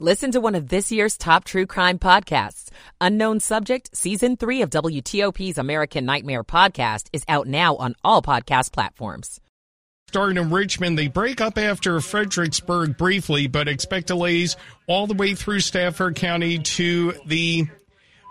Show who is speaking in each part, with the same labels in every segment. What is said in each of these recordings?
Speaker 1: Listen to one of this year's top true crime podcasts. Unknown Subject, Season 3 of WTOP's American Nightmare podcast is out now on all podcast platforms.
Speaker 2: Starting in Richmond, they break up after Fredericksburg briefly, but expect delays all the way through Stafford County to the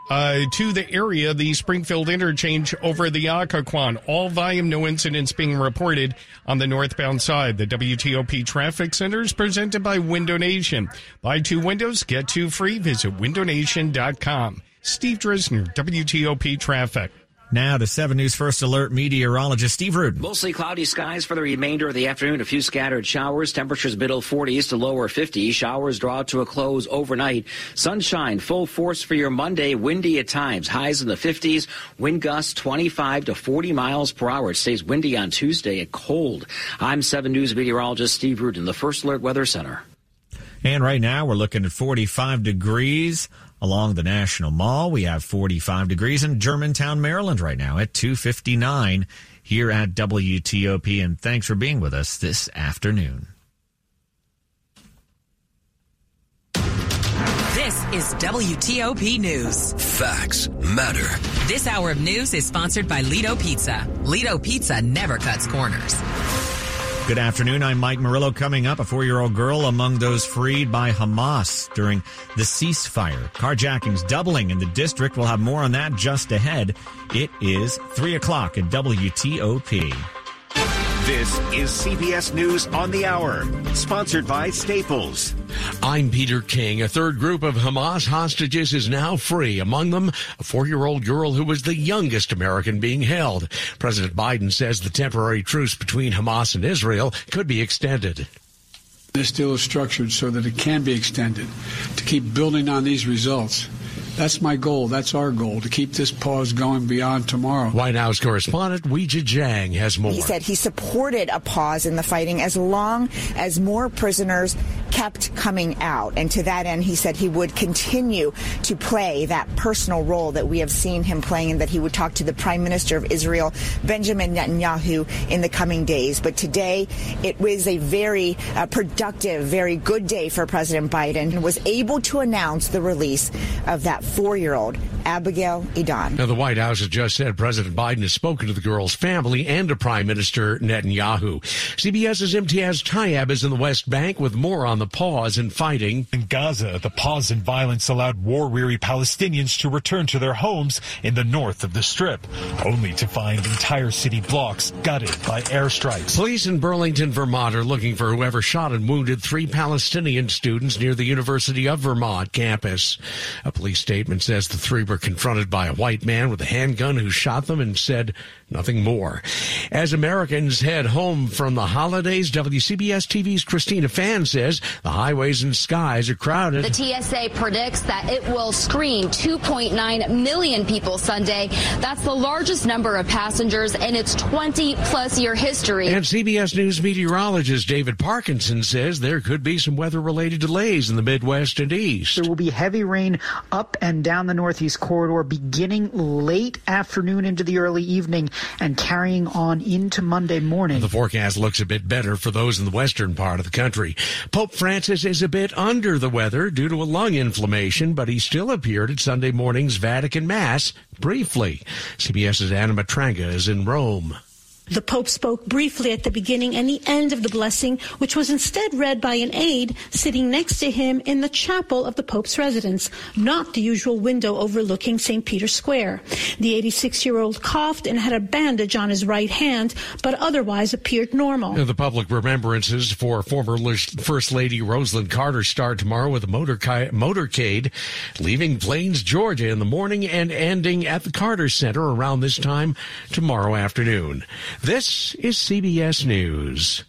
Speaker 2: uh, to the area, the Springfield interchange over the Occoquan. All volume, no incidents being reported on the northbound side. The WTOP Traffic Center is presented by Window Nation. Buy two windows, get two free. Visit windownation.com. Steve Dresner, WTOP Traffic.
Speaker 3: Now to 7 News First Alert meteorologist Steve Rudin.
Speaker 4: Mostly cloudy skies for the remainder of the afternoon. A few scattered showers. Temperatures middle 40s to lower 50s. Showers draw to a close overnight. Sunshine full force for your Monday. Windy at times. Highs in the 50s. Wind gusts 25 to 40 miles per hour. It stays windy on Tuesday and cold. I'm 7 News meteorologist Steve Rudin, the First Alert Weather Center.
Speaker 3: And right now we're looking at 45 degrees along the National Mall. We have 45 degrees in Germantown, Maryland right now at 259 here at WTOP. And thanks for being with us this afternoon.
Speaker 5: This is WTOP News.
Speaker 6: Facts matter.
Speaker 5: This hour of news is sponsored by Lido Pizza. Lido Pizza never cuts corners.
Speaker 3: Good afternoon. I'm Mike Murillo. Coming up, a four year old girl among those freed by Hamas during the ceasefire. Carjackings doubling in the district. We'll have more on that just ahead. It is 3 o'clock at WTOP.
Speaker 7: This is CBS News on the Hour, sponsored by Staples.
Speaker 6: I'm Peter King. A third group of Hamas hostages is now free. Among them, a four-year-old girl who was the youngest American being held. President Biden says the temporary truce between Hamas and Israel could be extended.
Speaker 8: This deal is structured so that it can be extended to keep building on these results. That's my goal. That's our goal to keep this pause going beyond tomorrow.
Speaker 6: White House correspondent Weijia Jiang has more.
Speaker 9: He said he supported a pause in the fighting as long as more prisoners kept coming out. And to that end, he said he would continue to play that personal role that we have seen him playing and that he would talk to the Prime Minister of Israel, Benjamin Netanyahu, in the coming days. But today, it was a very uh, productive, very good day for President Biden and was able to announce the release of that four year old, Abigail Edan.
Speaker 6: Now, the White House has just said President Biden has spoken to the girl's family and to Prime Minister Netanyahu. CBS's Imtiaz Tyab is in the West Bank with more on the pause in fighting.
Speaker 10: In Gaza, the pause in violence allowed war weary Palestinians to return to their homes in the north of the Strip, only to find entire city blocks gutted by airstrikes.
Speaker 6: Police in Burlington, Vermont are looking for whoever shot and wounded three Palestinian students near the University of Vermont campus. A police statement says the three were confronted by a white man with a handgun who shot them and said nothing more. As Americans head home from the holidays, WCBS TV's Christina Fan says the highways and skies are crowded.
Speaker 11: The TSA predicts that it will screen 2.9 million people Sunday. That's the largest number of passengers in its 20 plus year history.
Speaker 6: And CBS News meteorologist David Parkinson says there could be some weather related delays in the Midwest and East.
Speaker 12: There will be heavy rain up and down the Northeast corridor beginning late afternoon into the early evening and carrying on into Monday morning.
Speaker 6: The forecast looks a bit better for those in the western part of the country. Pope Francis is a bit under the weather due to a lung inflammation, but he still appeared at Sunday morning's Vatican Mass briefly. CBS's Anna Matranga is in Rome.
Speaker 13: The Pope spoke briefly at the beginning and the end of the blessing, which was instead read by an aide sitting next to him in the chapel of the Pope's residence, not the usual window overlooking St. Peter's Square. The 86 year old coughed and had a bandage on his right hand, but otherwise appeared normal.
Speaker 6: The public remembrances for former First Lady Rosalynn Carter start tomorrow with a motorcade leaving Plains, Georgia in the morning and ending at the Carter Center around this time tomorrow afternoon. This is CBS News.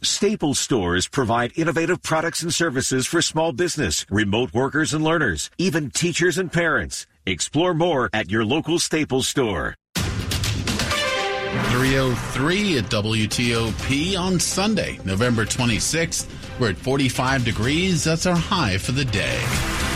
Speaker 7: Staples stores provide innovative products and services for small business, remote workers and learners, even teachers and parents. Explore more at your local Staples store.
Speaker 14: 303 at WTOP on Sunday, November 26th. We're at 45 degrees. That's our high for the day.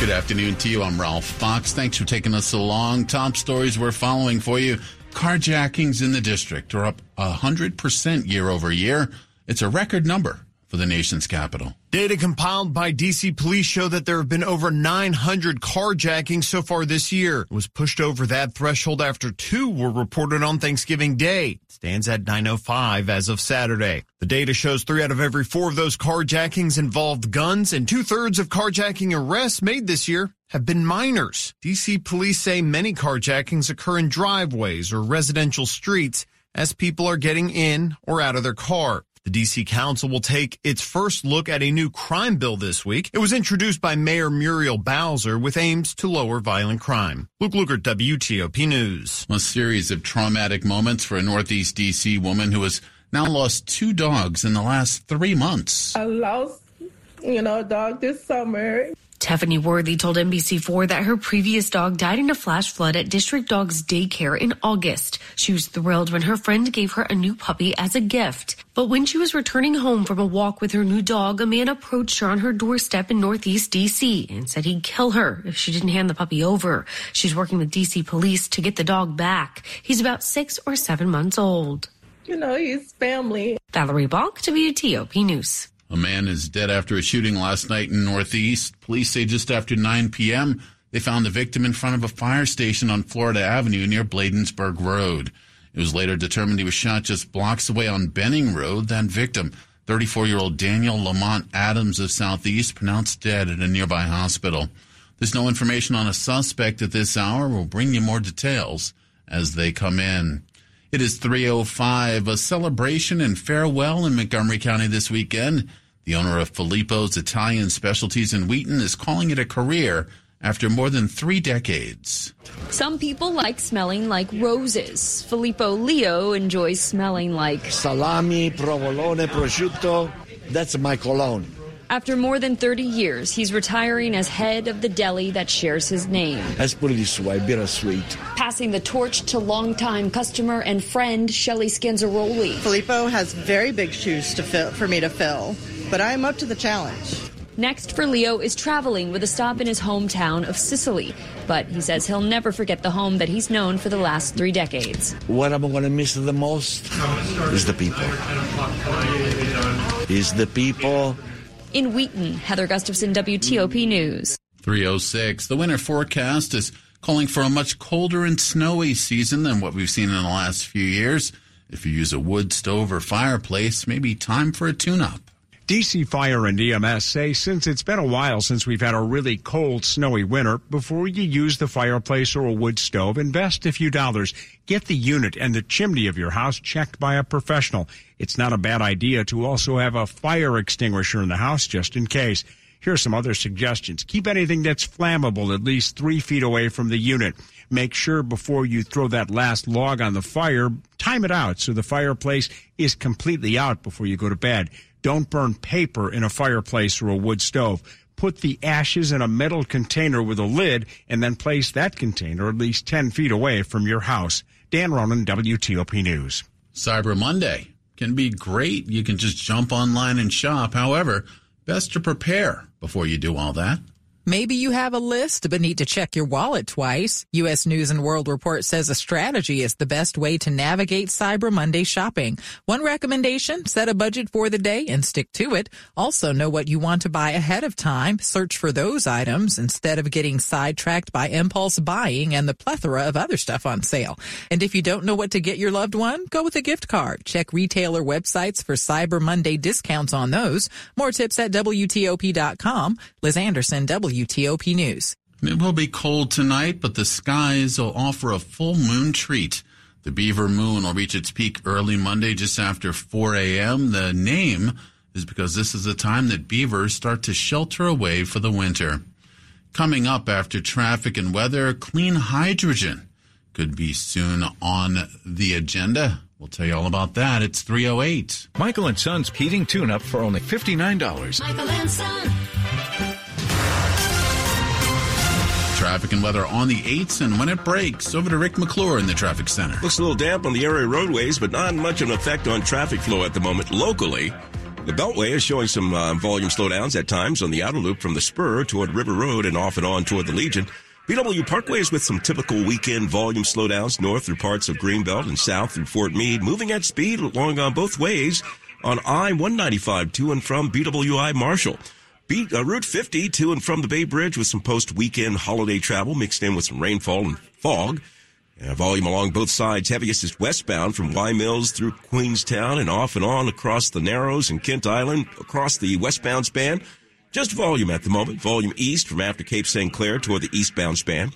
Speaker 14: Good afternoon to you. I'm Ralph Fox. Thanks for taking us along. Top stories we're following for you. carjackings in the district are up 100% year over year. It's a record number for the nation's capital.
Speaker 15: Data compiled by DC police show that there have been over 900 carjackings so far this year. It was pushed over that threshold after two were reported on Thanksgiving Day. It stands at 905 as of Saturday. The data shows three out of every four of those carjackings involved guns and two thirds of carjacking arrests made this year have been minors. DC police say many carjackings occur in driveways or residential streets as people are getting in or out of their car. The DC Council will take its first look at a new crime bill this week. It was introduced by Mayor Muriel Bowser with aims to lower violent crime. Luke Lukert, WTOP News.
Speaker 14: A series of traumatic moments for a Northeast DC woman who has now lost two dogs in the last three months.
Speaker 16: I lost, you know, a dog this summer.
Speaker 17: Tiffany Worthy told NBC4 that her previous dog died in a flash flood at District Dogs Daycare in August. She was thrilled when her friend gave her a new puppy as a gift. But when she was returning home from a walk with her new dog, a man approached her on her doorstep in Northeast DC and said he'd kill her if she didn't hand the puppy over. She's working with DC police to get the dog back. He's about six or seven months old.
Speaker 16: You know, he's family.
Speaker 17: Valerie Bonk, WTOP News.
Speaker 14: A man is dead after a shooting last night in Northeast. Police say just after 9 p.m., they found the victim in front of a fire station on Florida Avenue near Bladensburg Road. It was later determined he was shot just blocks away on Benning Road. That victim, 34 year old Daniel Lamont Adams of Southeast, pronounced dead at a nearby hospital. There's no information on a suspect at this hour. We'll bring you more details as they come in. It is 305, a celebration and farewell in Montgomery County this weekend. The owner of Filippo's Italian Specialties in Wheaton is calling it a career after more than three decades.
Speaker 18: Some people like smelling like roses. Filippo Leo enjoys smelling like
Speaker 19: salami, provolone, prosciutto. That's my cologne.
Speaker 18: After more than 30 years, he's retiring as head of the deli that shares his name.
Speaker 19: Let's put it this way, bittersweet.
Speaker 18: Passing the torch to longtime customer and friend Shelly Scanzaroli.
Speaker 20: Filippo has very big shoes to fill, for me to fill, but I'm up to the challenge.
Speaker 18: Next for Leo is traveling with a stop in his hometown of Sicily. But he says he'll never forget the home that he's known for the last three decades.
Speaker 19: What I'm going to miss the most is the people. Is the people
Speaker 18: in Wheaton, Heather Gustafson, WTOP News.
Speaker 14: 306. The winter forecast is calling for a much colder and snowy season than what we've seen in the last few years. If you use a wood stove or fireplace, maybe time for a tune up.
Speaker 21: DC Fire and EMS say since it's been a while since we've had a really cold, snowy winter, before you use the fireplace or a wood stove, invest a few dollars. Get the unit and the chimney of your house checked by a professional. It's not a bad idea to also have a fire extinguisher in the house just in case. Here are some other suggestions. Keep anything that's flammable at least three feet away from the unit. Make sure before you throw that last log on the fire, time it out so the fireplace is completely out before you go to bed. Don't burn paper in a fireplace or a wood stove. Put the ashes in a metal container with a lid and then place that container at least 10 feet away from your house. Dan Ronan, WTOP News.
Speaker 14: Cyber Monday can be great. You can just jump online and shop. However, best to prepare before you do all that.
Speaker 22: Maybe you have a list but need to check your wallet twice. U.S. News and World Report says a strategy is the best way to navigate Cyber Monday shopping. One recommendation, set a budget for the day and stick to it. Also know what you want to buy ahead of time. Search for those items instead of getting sidetracked by impulse buying and the plethora of other stuff on sale. And if you don't know what to get your loved one, go with a gift card. Check retailer websites for Cyber Monday discounts on those. More tips at WTOP.com. Liz Anderson, W. WTOP News.
Speaker 14: It will be cold tonight, but the skies will offer a full moon treat. The Beaver Moon will reach its peak early Monday just after 4 a.m. The name is because this is the time that beavers start to shelter away for the winter. Coming up after traffic and weather, clean hydrogen could be soon on the agenda. We'll tell you all about that. It's 308.
Speaker 23: Michael and Son's heating tune up for only $59.
Speaker 24: Michael and Son.
Speaker 14: Traffic and weather on the 8s and when it breaks. Over to Rick McClure in the traffic center.
Speaker 25: Looks a little damp on the area roadways, but not much of an effect on traffic flow at the moment locally. The Beltway is showing some uh, volume slowdowns at times on the outer loop from the spur toward River Road and off and on toward the Legion. BW Parkway is with some typical weekend volume slowdowns north through parts of Greenbelt and south through Fort Meade, moving at speed along on both ways on I-195 to and from BWI Marshall. Beat, uh, Route 50 to and from the Bay Bridge with some post-weekend holiday travel mixed in with some rainfall and fog. Uh, volume along both sides heaviest is westbound from Wye Mills through Queenstown and off and on across the Narrows and Kent Island across the westbound span. Just volume at the moment. Volume east from after Cape St. Clair toward the eastbound span.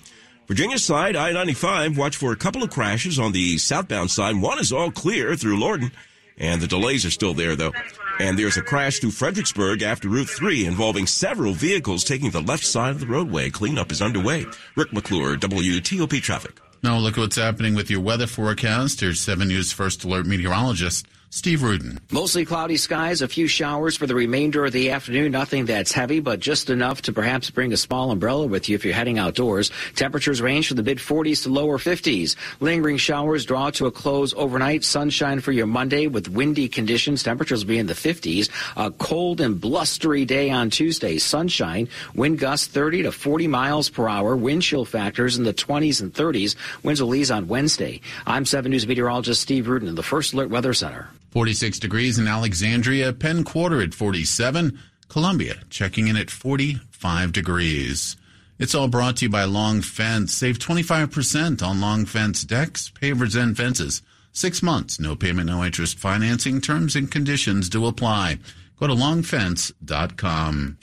Speaker 25: Virginia side, I-95, watch for a couple of crashes on the southbound side. One is all clear through Lorton, and the delays are still there, though. And there's a crash through Fredericksburg after Route 3 involving several vehicles taking the left side of the roadway. Cleanup is underway. Rick McClure, WTOP Traffic.
Speaker 14: Now look at what's happening with your weather forecast. Here's 7 News First Alert meteorologist Steve Rudin.
Speaker 4: Mostly cloudy skies, a few showers for the remainder of the afternoon. Nothing that's heavy, but just enough to perhaps bring a small umbrella with you if you're heading outdoors. Temperatures range from the mid 40s to lower 50s. Lingering showers draw to a close overnight. Sunshine for your Monday with windy conditions. Temperatures will be in the 50s. A cold and blustery day on Tuesday. Sunshine. Wind gusts 30 to 40 miles per hour. Wind chill factors in the 20s and 30s. Winds will ease on Wednesday. I'm 7 News meteorologist Steve Rudin in the First Alert Weather Center.
Speaker 14: 46 degrees in Alexandria, Penn Quarter at 47, Columbia checking in at 45 degrees. It's all brought to you by Long Fence. Save 25% on Long Fence decks, pavers, and fences. Six months, no payment, no interest financing. Terms and conditions do apply. Go to longfence.com.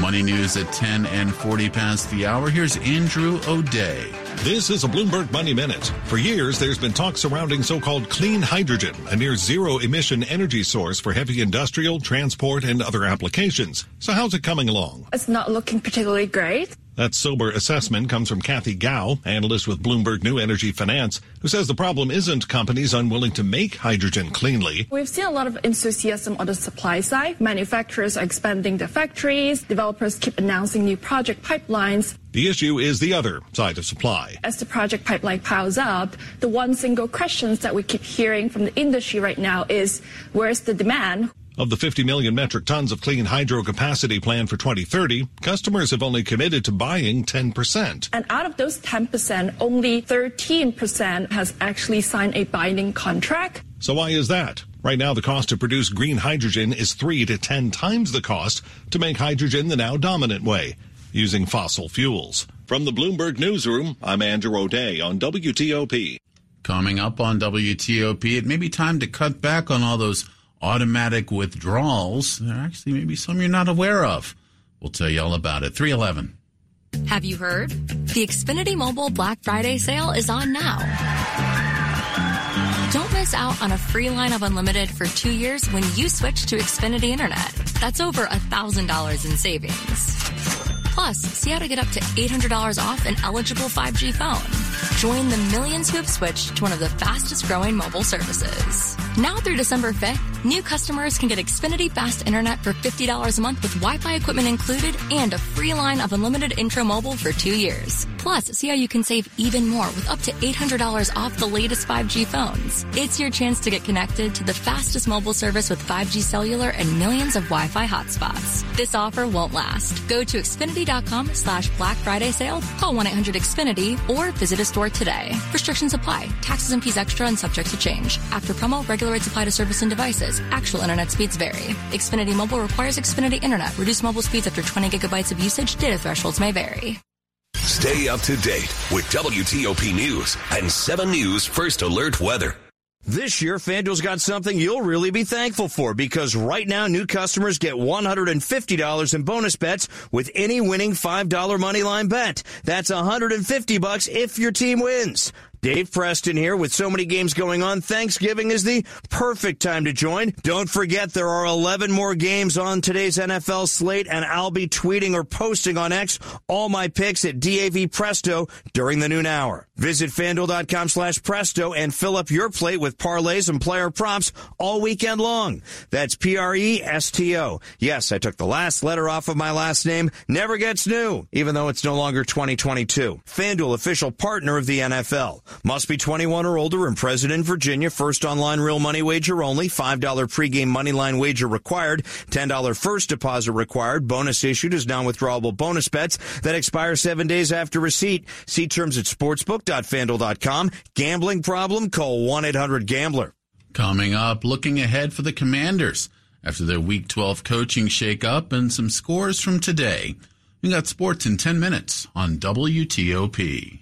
Speaker 14: Money news at 10 and 40 past the hour. Here's Andrew O'Day.
Speaker 26: This is a Bloomberg Money Minute. For years, there's been talk surrounding so-called clean hydrogen, a near zero emission energy source for heavy industrial, transport, and other applications. So how's it coming along?
Speaker 27: It's not looking particularly great.
Speaker 26: That sober assessment comes from Kathy Gao, analyst with Bloomberg New Energy Finance, who says the problem isn't companies unwilling to make hydrogen cleanly.
Speaker 27: We've seen a lot of enthusiasm on the supply side. Manufacturers are expanding their factories. Developers keep announcing new project pipelines.
Speaker 26: The issue is the other side of supply.
Speaker 27: As the project pipeline piles up, the one single question that we keep hearing from the industry right now is where's the demand?
Speaker 26: Of the 50 million metric tons of clean hydro capacity planned for 2030, customers have only committed to buying 10%.
Speaker 27: And out of those 10%, only 13% has actually signed a binding contract.
Speaker 26: So why is that? Right now, the cost to produce green hydrogen is three to 10 times the cost to make hydrogen the now dominant way, using fossil fuels. From the Bloomberg Newsroom, I'm Andrew O'Day on WTOP.
Speaker 14: Coming up on WTOP, it may be time to cut back on all those automatic withdrawals. There are actually maybe some you're not aware of. We'll tell you all about it. 311.
Speaker 28: Have you heard? The Xfinity Mobile Black Friday sale is on now. Don't miss out on a free line of unlimited for two years when you switch to Xfinity Internet. That's over $1,000 in savings. Plus, see how to get up to $800 off an eligible 5G phone. Join the millions who have switched to one of the fastest growing mobile services. Now through December 5th, new customers can get Xfinity Fast Internet for $50 a month with Wi-Fi equipment included and a free line of unlimited intro mobile for two years. Plus, see how you can save even more with up to $800 off the latest 5G phones. It's your chance to get connected to the fastest mobile service with 5G cellular and millions of Wi-Fi hotspots. This offer won't last. Go to Xfinity.com slash Black Friday sale, call 1-800-XFINITY, or visit a store today. Restrictions apply. Taxes and fees extra and subject to change. After promo, regular rates apply to service and devices. Actual internet speeds vary. Xfinity Mobile requires Xfinity Internet. Reduced mobile speeds after 20 gigabytes of usage. Data thresholds may vary.
Speaker 24: Stay up to date with WTOP News and 7 News First Alert Weather.
Speaker 29: This year, FanDuel's got something you'll really be thankful for because right now new customers get $150 in bonus bets with any winning $5 moneyline bet. That's 150 bucks if your team wins. Dave Preston here with so many games going on. Thanksgiving is the perfect time to join. Don't forget there are 11 more games on today's NFL slate and I'll be tweeting or posting on X all my picks at DAV Presto during the noon hour. Visit fanduel.com slash presto and fill up your plate with parlays and player props all weekend long. That's P-R-E-S-T-O. Yes, I took the last letter off of my last name. Never gets new, even though it's no longer 2022. FanDuel, official partner of the NFL. Must be 21 or older and present in Virginia. First online real money wager only. $5 pregame money line wager required. $10 first deposit required. Bonus issued as non-withdrawable bonus bets that expire seven days after receipt. See terms at sportsbook.fanduel.com. Gambling problem? Call 1-800-GAMBLER.
Speaker 14: Coming up, looking ahead for the Commanders after their Week 12 coaching shakeup and some scores from today. We got sports in 10 minutes on WTOP.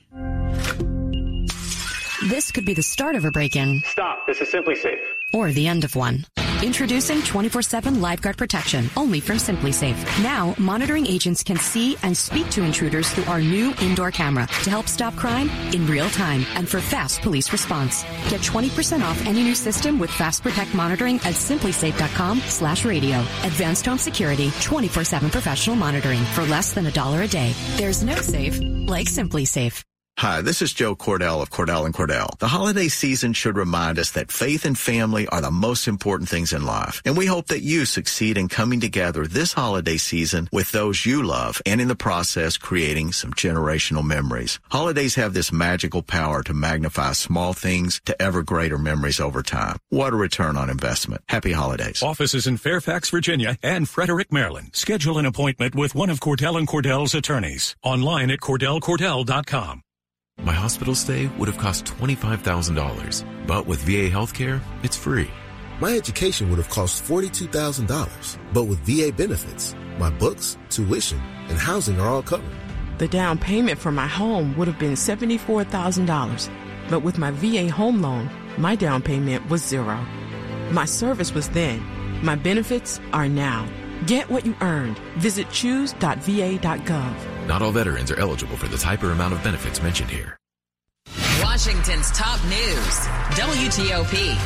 Speaker 5: This could be the start of a break-in.
Speaker 30: Stop. This is SimpliSafe.
Speaker 5: Or the end of one. Introducing 24-7 lifeguard protection, only from SimpliSafe. Now, monitoring agents can see and speak to intruders through our new indoor camera to help stop crime in real time and for fast police response. Get 20% off any new system with Fast Protect monitoring at simplisafe.com slash radio. Advanced home security, 24-7 professional monitoring for less than a dollar a day. There's no safe like SimpliSafe.
Speaker 7: Hi, this is Joe Cordell of Cordell and Cordell. The holiday season should remind us that faith and family are the most important things in life. And we hope that you succeed in coming together this holiday season with those you love and in the process creating some generational memories. Holidays have this magical power to magnify small things to ever greater memories over time. What a return on investment. Happy holidays.
Speaker 31: Offices in Fairfax, Virginia and Frederick, Maryland. Schedule an appointment with one of Cordell and Cordell's attorneys. Online at CordellCordell.com.
Speaker 32: My hospital stay would have cost $25,000, but with VA healthcare, it's free.
Speaker 33: My education would have cost $42,000, but with VA benefits, my books, tuition, and housing are all covered.
Speaker 34: The down payment for my home would have been $74,000, but with my VA home loan, my down payment was zero. My service was then. My benefits are now. Get what you earned. Visit choose.va.gov.
Speaker 32: Not all veterans are eligible for the type or amount of benefits mentioned here.
Speaker 35: Washington's top news. WTOP.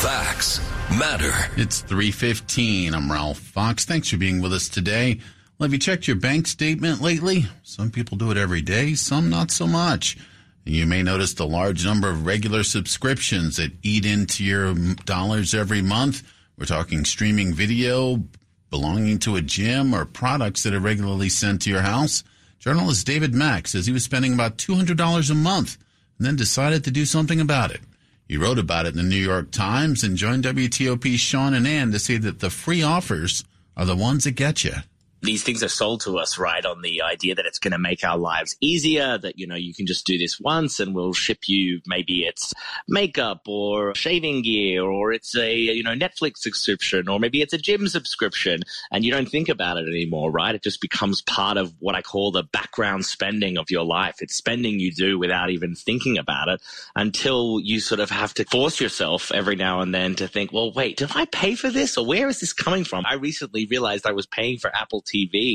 Speaker 24: Facts matter.
Speaker 14: It's 315. I'm Ralph Fox. Thanks for being with us today. Well, have you checked your bank statement lately? Some people do it every day, some not so much. You may notice the large number of regular subscriptions that eat into your dollars every month. We're talking streaming video, belonging to a gym, or products that are regularly sent to your house. Journalist David Mack says he was spending about $200 a month and then decided to do something about it. He wrote about it in the New York Times and joined WTOP's Sean and Ann to say that the free offers are the ones that get you
Speaker 1: these things are sold to us, right, on the idea that it's going to make our lives easier, that, you know, you can just do this once and we'll ship you, maybe it's makeup or shaving gear or it's a, you know, Netflix subscription or maybe it's a gym subscription and you don't think about it anymore, right? It just becomes part of what I call the background spending of your life. It's spending you do without even thinking about it until you sort of have to force yourself every now and then to think, well, wait, did I pay for this or where is this coming from? I recently realized I was paying for Apple TV,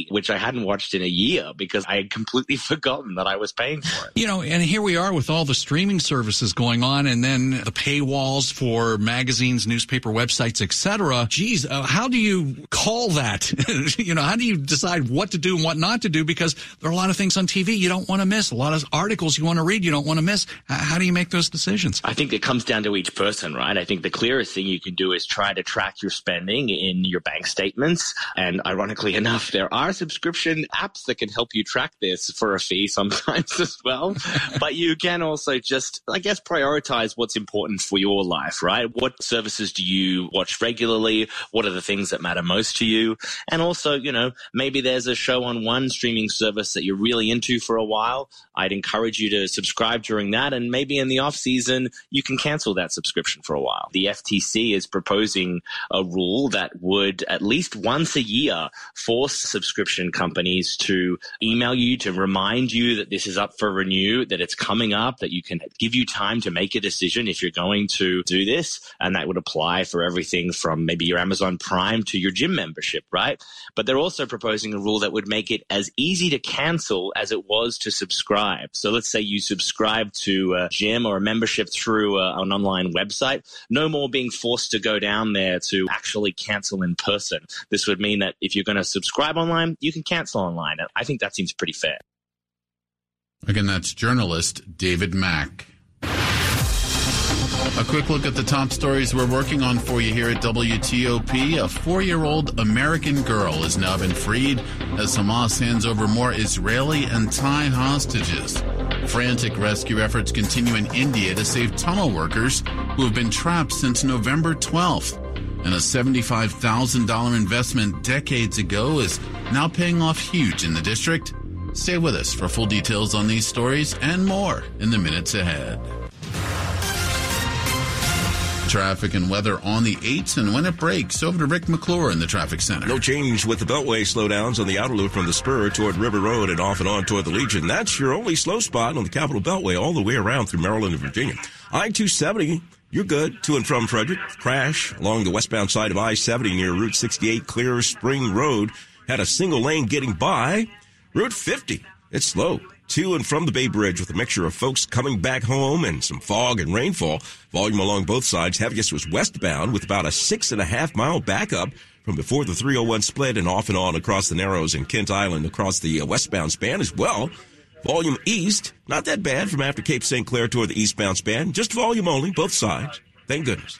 Speaker 1: which I hadn't watched in a year because I had completely forgotten that I was paying for it.
Speaker 36: You know, and here we are with all the streaming services going on and then the paywalls for magazines, newspaper websites, etc. Geez, uh, how do you call that? you know, how do you decide what to do and what not to do? Because there are a lot of things on TV you don't want to miss, a lot of articles you want to read you don't want to miss. How do you make those decisions?
Speaker 1: I think it comes down to each person, right? I think the clearest thing you can do is try to track your spending in your bank statements. And ironically enough, there are subscription apps that can help you track this for a fee sometimes as well. but you can also just, I guess, prioritize what's important for your life, right? What services do you watch regularly? What are the things that matter most to you? And also, you know, maybe there's a show on one streaming service that you're really into for a while. I'd encourage you to subscribe during that. And maybe in the off season, you can cancel that subscription for a while. The FTC is proposing a rule that would at least once a year force subscription companies to email you to remind you that this is up for renew, that it's coming up, that you can give you time to make a decision if you're going to do this. And that would apply for everything from maybe your Amazon Prime to your gym membership, right? But they're also proposing a rule that would make it as easy to cancel as it was to subscribe. So let's say you subscribe to a gym or a membership through a, an online website, no more being forced to go down there to actually cancel in person. This would mean that if you're going to subscribe online, you can cancel online. I think that seems pretty fair.
Speaker 14: Again, that's journalist David Mack. A quick look at the top stories we're working on for you here at WTOP. A four year old American girl has now been freed as Hamas hands over more Israeli and Thai hostages. Frantic rescue efforts continue in India to save tunnel workers who have been trapped since November 12th. And a $75,000 investment decades ago is now paying off huge in the district. Stay with us for full details on these stories and more in the minutes ahead. Traffic and weather on the 8s and when it breaks. Over to Rick McClure in the traffic center.
Speaker 25: No change with the Beltway slowdowns on the outer loop from the spur toward River Road and off and on toward the Legion. That's your only slow spot on the Capital Beltway all the way around through Maryland and Virginia. I-270, you're good to and from Frederick. Crash along the westbound side of I-70 near Route 68 Clear Spring Road. Had a single lane getting by. Route 50, it's slow to and from the Bay Bridge with a mixture of folks coming back home and some fog and rainfall. Volume along both sides. Heaviest was westbound with about a six and a half mile backup from before the 301 split and off and on across the Narrows and Kent Island across the uh, westbound span as well. Volume east, not that bad from after Cape St. Clair toward the eastbound span. Just volume only, both sides. Thank goodness.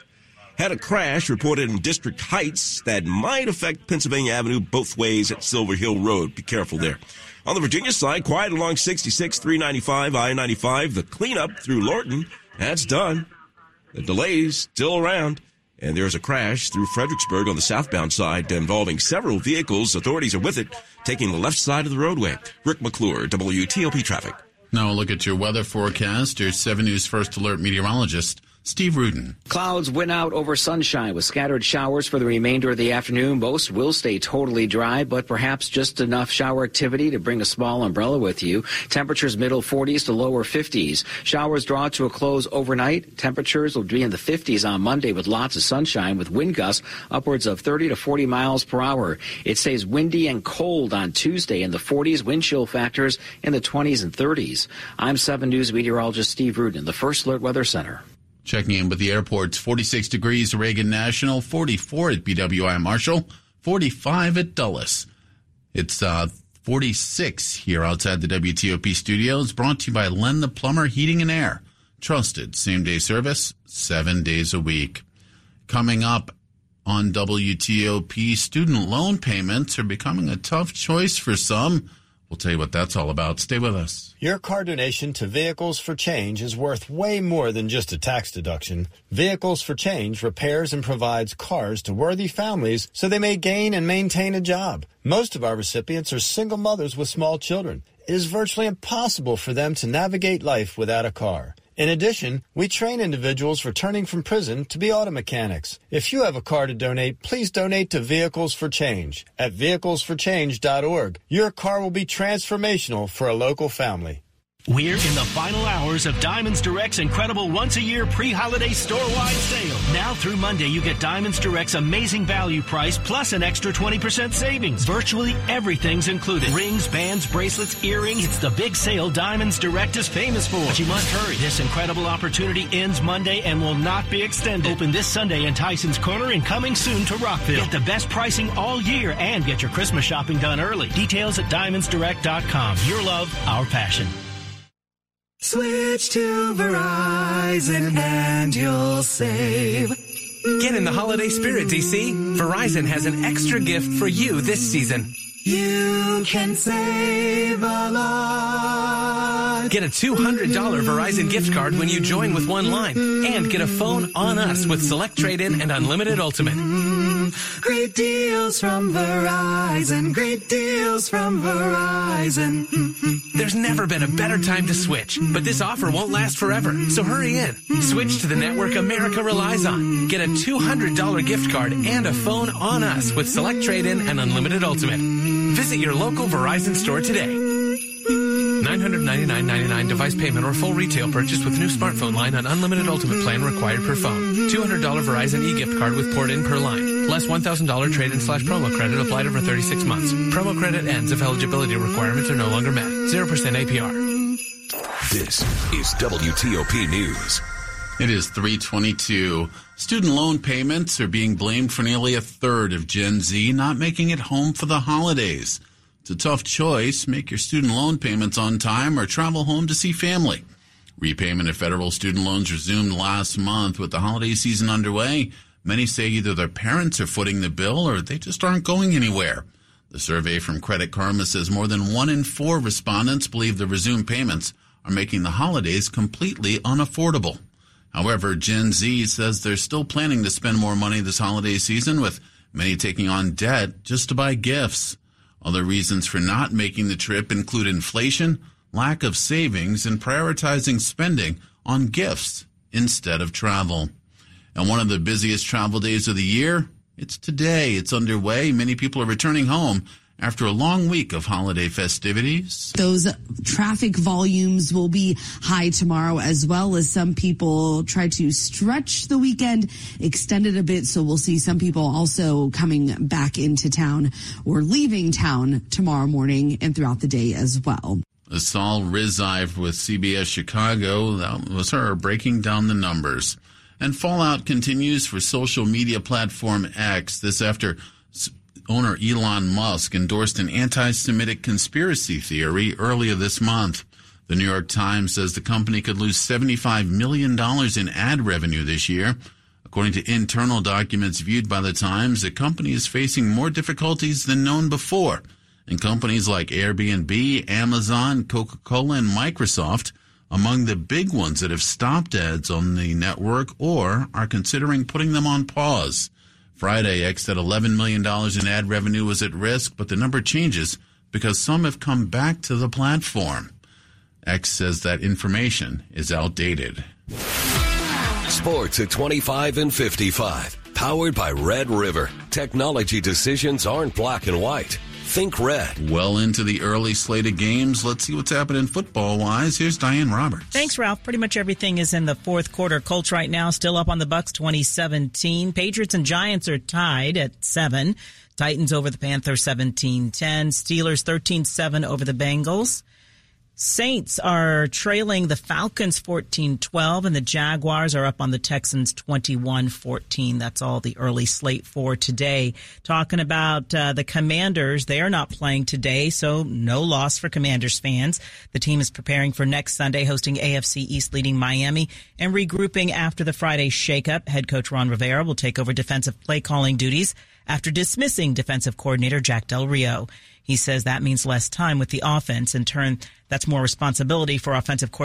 Speaker 25: Had a crash reported in District Heights that might affect Pennsylvania Avenue both ways at Silver Hill Road. Be careful there. On the Virginia side, quiet along 66, 395, I-95. The cleanup through Lorton, that's done. The delays still around. And there's a crash through Fredericksburg on the southbound side involving several vehicles. Authorities are with it, taking the left side of the roadway. Rick McClure, WTOP Traffic.
Speaker 14: Now a look at your weather forecast. Your 7 News First Alert meteorologist, Steve Rudin.
Speaker 4: Clouds win out over sunshine with scattered showers for the remainder of the afternoon. Most will stay totally dry, but perhaps just enough shower activity to bring a small umbrella with you. Temperatures middle 40s to lower 50s. Showers draw to a close overnight. Temperatures will be in the 50s on Monday with lots of sunshine with wind gusts upwards of 30 to 40 miles per hour. It stays windy and cold on Tuesday in the 40s. Wind chill factors in the 20s and 30s. I'm 7 News meteorologist Steve Rudin, the First Alert Weather Center.
Speaker 14: Checking in with the airports 46 degrees Reagan National, 44 at BWI Marshall, 45 at Dulles. It's uh, 46 here outside the WTOP studios, brought to you by Len the Plumber Heating and Air. Trusted same day service, seven days a week. Coming up on WTOP, student loan payments are becoming a tough choice for some. We'll tell you what that's all about. Stay with us.
Speaker 37: Your car donation to Vehicles for Change is worth way more than just a tax deduction. Vehicles for Change repairs and provides cars to worthy families so they may gain and maintain a job. Most of our recipients are single mothers with small children. It is virtually impossible for them to navigate life without a car. In addition, we train individuals returning from prison to be auto mechanics. If you have a car to donate, please donate to Vehicles for Change at vehiclesforchange.org. Your car will be transformational for a local family.
Speaker 38: We're in the final hours of Diamonds Direct's incredible once a year pre holiday store wide sale. Now through Monday, you get Diamonds Direct's amazing value price plus an extra 20% savings. Virtually everything's included rings, bands, bracelets, earrings. It's the big sale Diamonds Direct is famous for. But you must hurry. This incredible opportunity ends Monday and will not be extended. Open this Sunday in Tyson's Corner and coming soon to Rockville. Get the best pricing all year and get your Christmas shopping done early. Details at diamondsdirect.com. Your love, our passion.
Speaker 30: Switch to Verizon and you'll save.
Speaker 39: Get in the holiday spirit, DC. Verizon has an extra gift for you this season.
Speaker 30: You can save a lot.
Speaker 39: Get a $200 Verizon gift card when you join with one line and get a phone on us with Select Trade In and Unlimited Ultimate.
Speaker 30: Mm, great deals from Verizon. Great deals from Verizon. Mm-hmm.
Speaker 39: There's never been a better time to switch, but this offer won't last forever. So hurry in. Switch to the network America relies on. Get a $200 gift card and a phone on us with Select Trade In and Unlimited Ultimate. Visit your local Verizon store today. $999.99 device payment or full retail purchase with new smartphone line on unlimited ultimate plan required per phone. $200 Verizon e-gift card with port in per line. Less $1,000 trade-in slash promo credit applied over 36 months. Promo credit ends if eligibility requirements are no longer met. 0% APR.
Speaker 24: This is WTOP News.
Speaker 14: It is 322. Student loan payments are being blamed for nearly a third of Gen Z not making it home for the holidays. It's a tough choice. Make your student loan payments on time or travel home to see family. Repayment of federal student loans resumed last month with the holiday season underway. Many say either their parents are footing the bill or they just aren't going anywhere. The survey from Credit Karma says more than one in four respondents believe the resumed payments are making the holidays completely unaffordable. However, Gen Z says they're still planning to spend more money this holiday season, with many taking on debt just to buy gifts. Other reasons for not making the trip include inflation, lack of savings, and prioritizing spending on gifts instead of travel. And one of the busiest travel days of the year, it's today. It's underway. Many people are returning home after a long week of holiday festivities.
Speaker 40: Those traffic volumes will be high tomorrow as well as some people try to stretch the weekend, extend it a bit. So we'll see some people also coming back into town or leaving town tomorrow morning and throughout the day as well.
Speaker 14: Asal Rizive with CBS Chicago. That was her breaking down the numbers. And fallout continues for social media platform X. This after owner Elon Musk endorsed an anti-Semitic conspiracy theory earlier this month. The New York Times says the company could lose $75 million in ad revenue this year. According to internal documents viewed by the Times, the company is facing more difficulties than known before. And companies like Airbnb, Amazon, Coca-Cola, and Microsoft among the big ones that have stopped ads on the network or are considering putting them on pause. Friday, X said $11 million in ad revenue was at risk, but the number changes because some have come back to the platform. X says that information is outdated.
Speaker 24: Sports at 25 and 55. Powered by Red River. Technology decisions aren't black and white. Think red.
Speaker 14: Well into the early slate of games. Let's see what's happening football wise. Here's Diane Roberts.
Speaker 8: Thanks, Ralph. Pretty much everything is in the fourth quarter. Colts right now still up on the Bucks 2017. Patriots and Giants are tied at seven. Titans over the Panthers 17-10. Steelers 13-7 over the Bengals. Saints are trailing the Falcons 14-12 and the Jaguars are up on the Texans 21-14. That's all the early slate for today. Talking about uh, the Commanders, they are not playing today, so no loss for Commanders fans. The team is preparing for next Sunday hosting AFC East leading Miami and regrouping after the Friday shakeup. Head coach Ron Rivera will take over defensive play calling duties after dismissing defensive coordinator Jack Del Rio. He says that means less time with the offense. In turn, that's more responsibility for offensive coordinator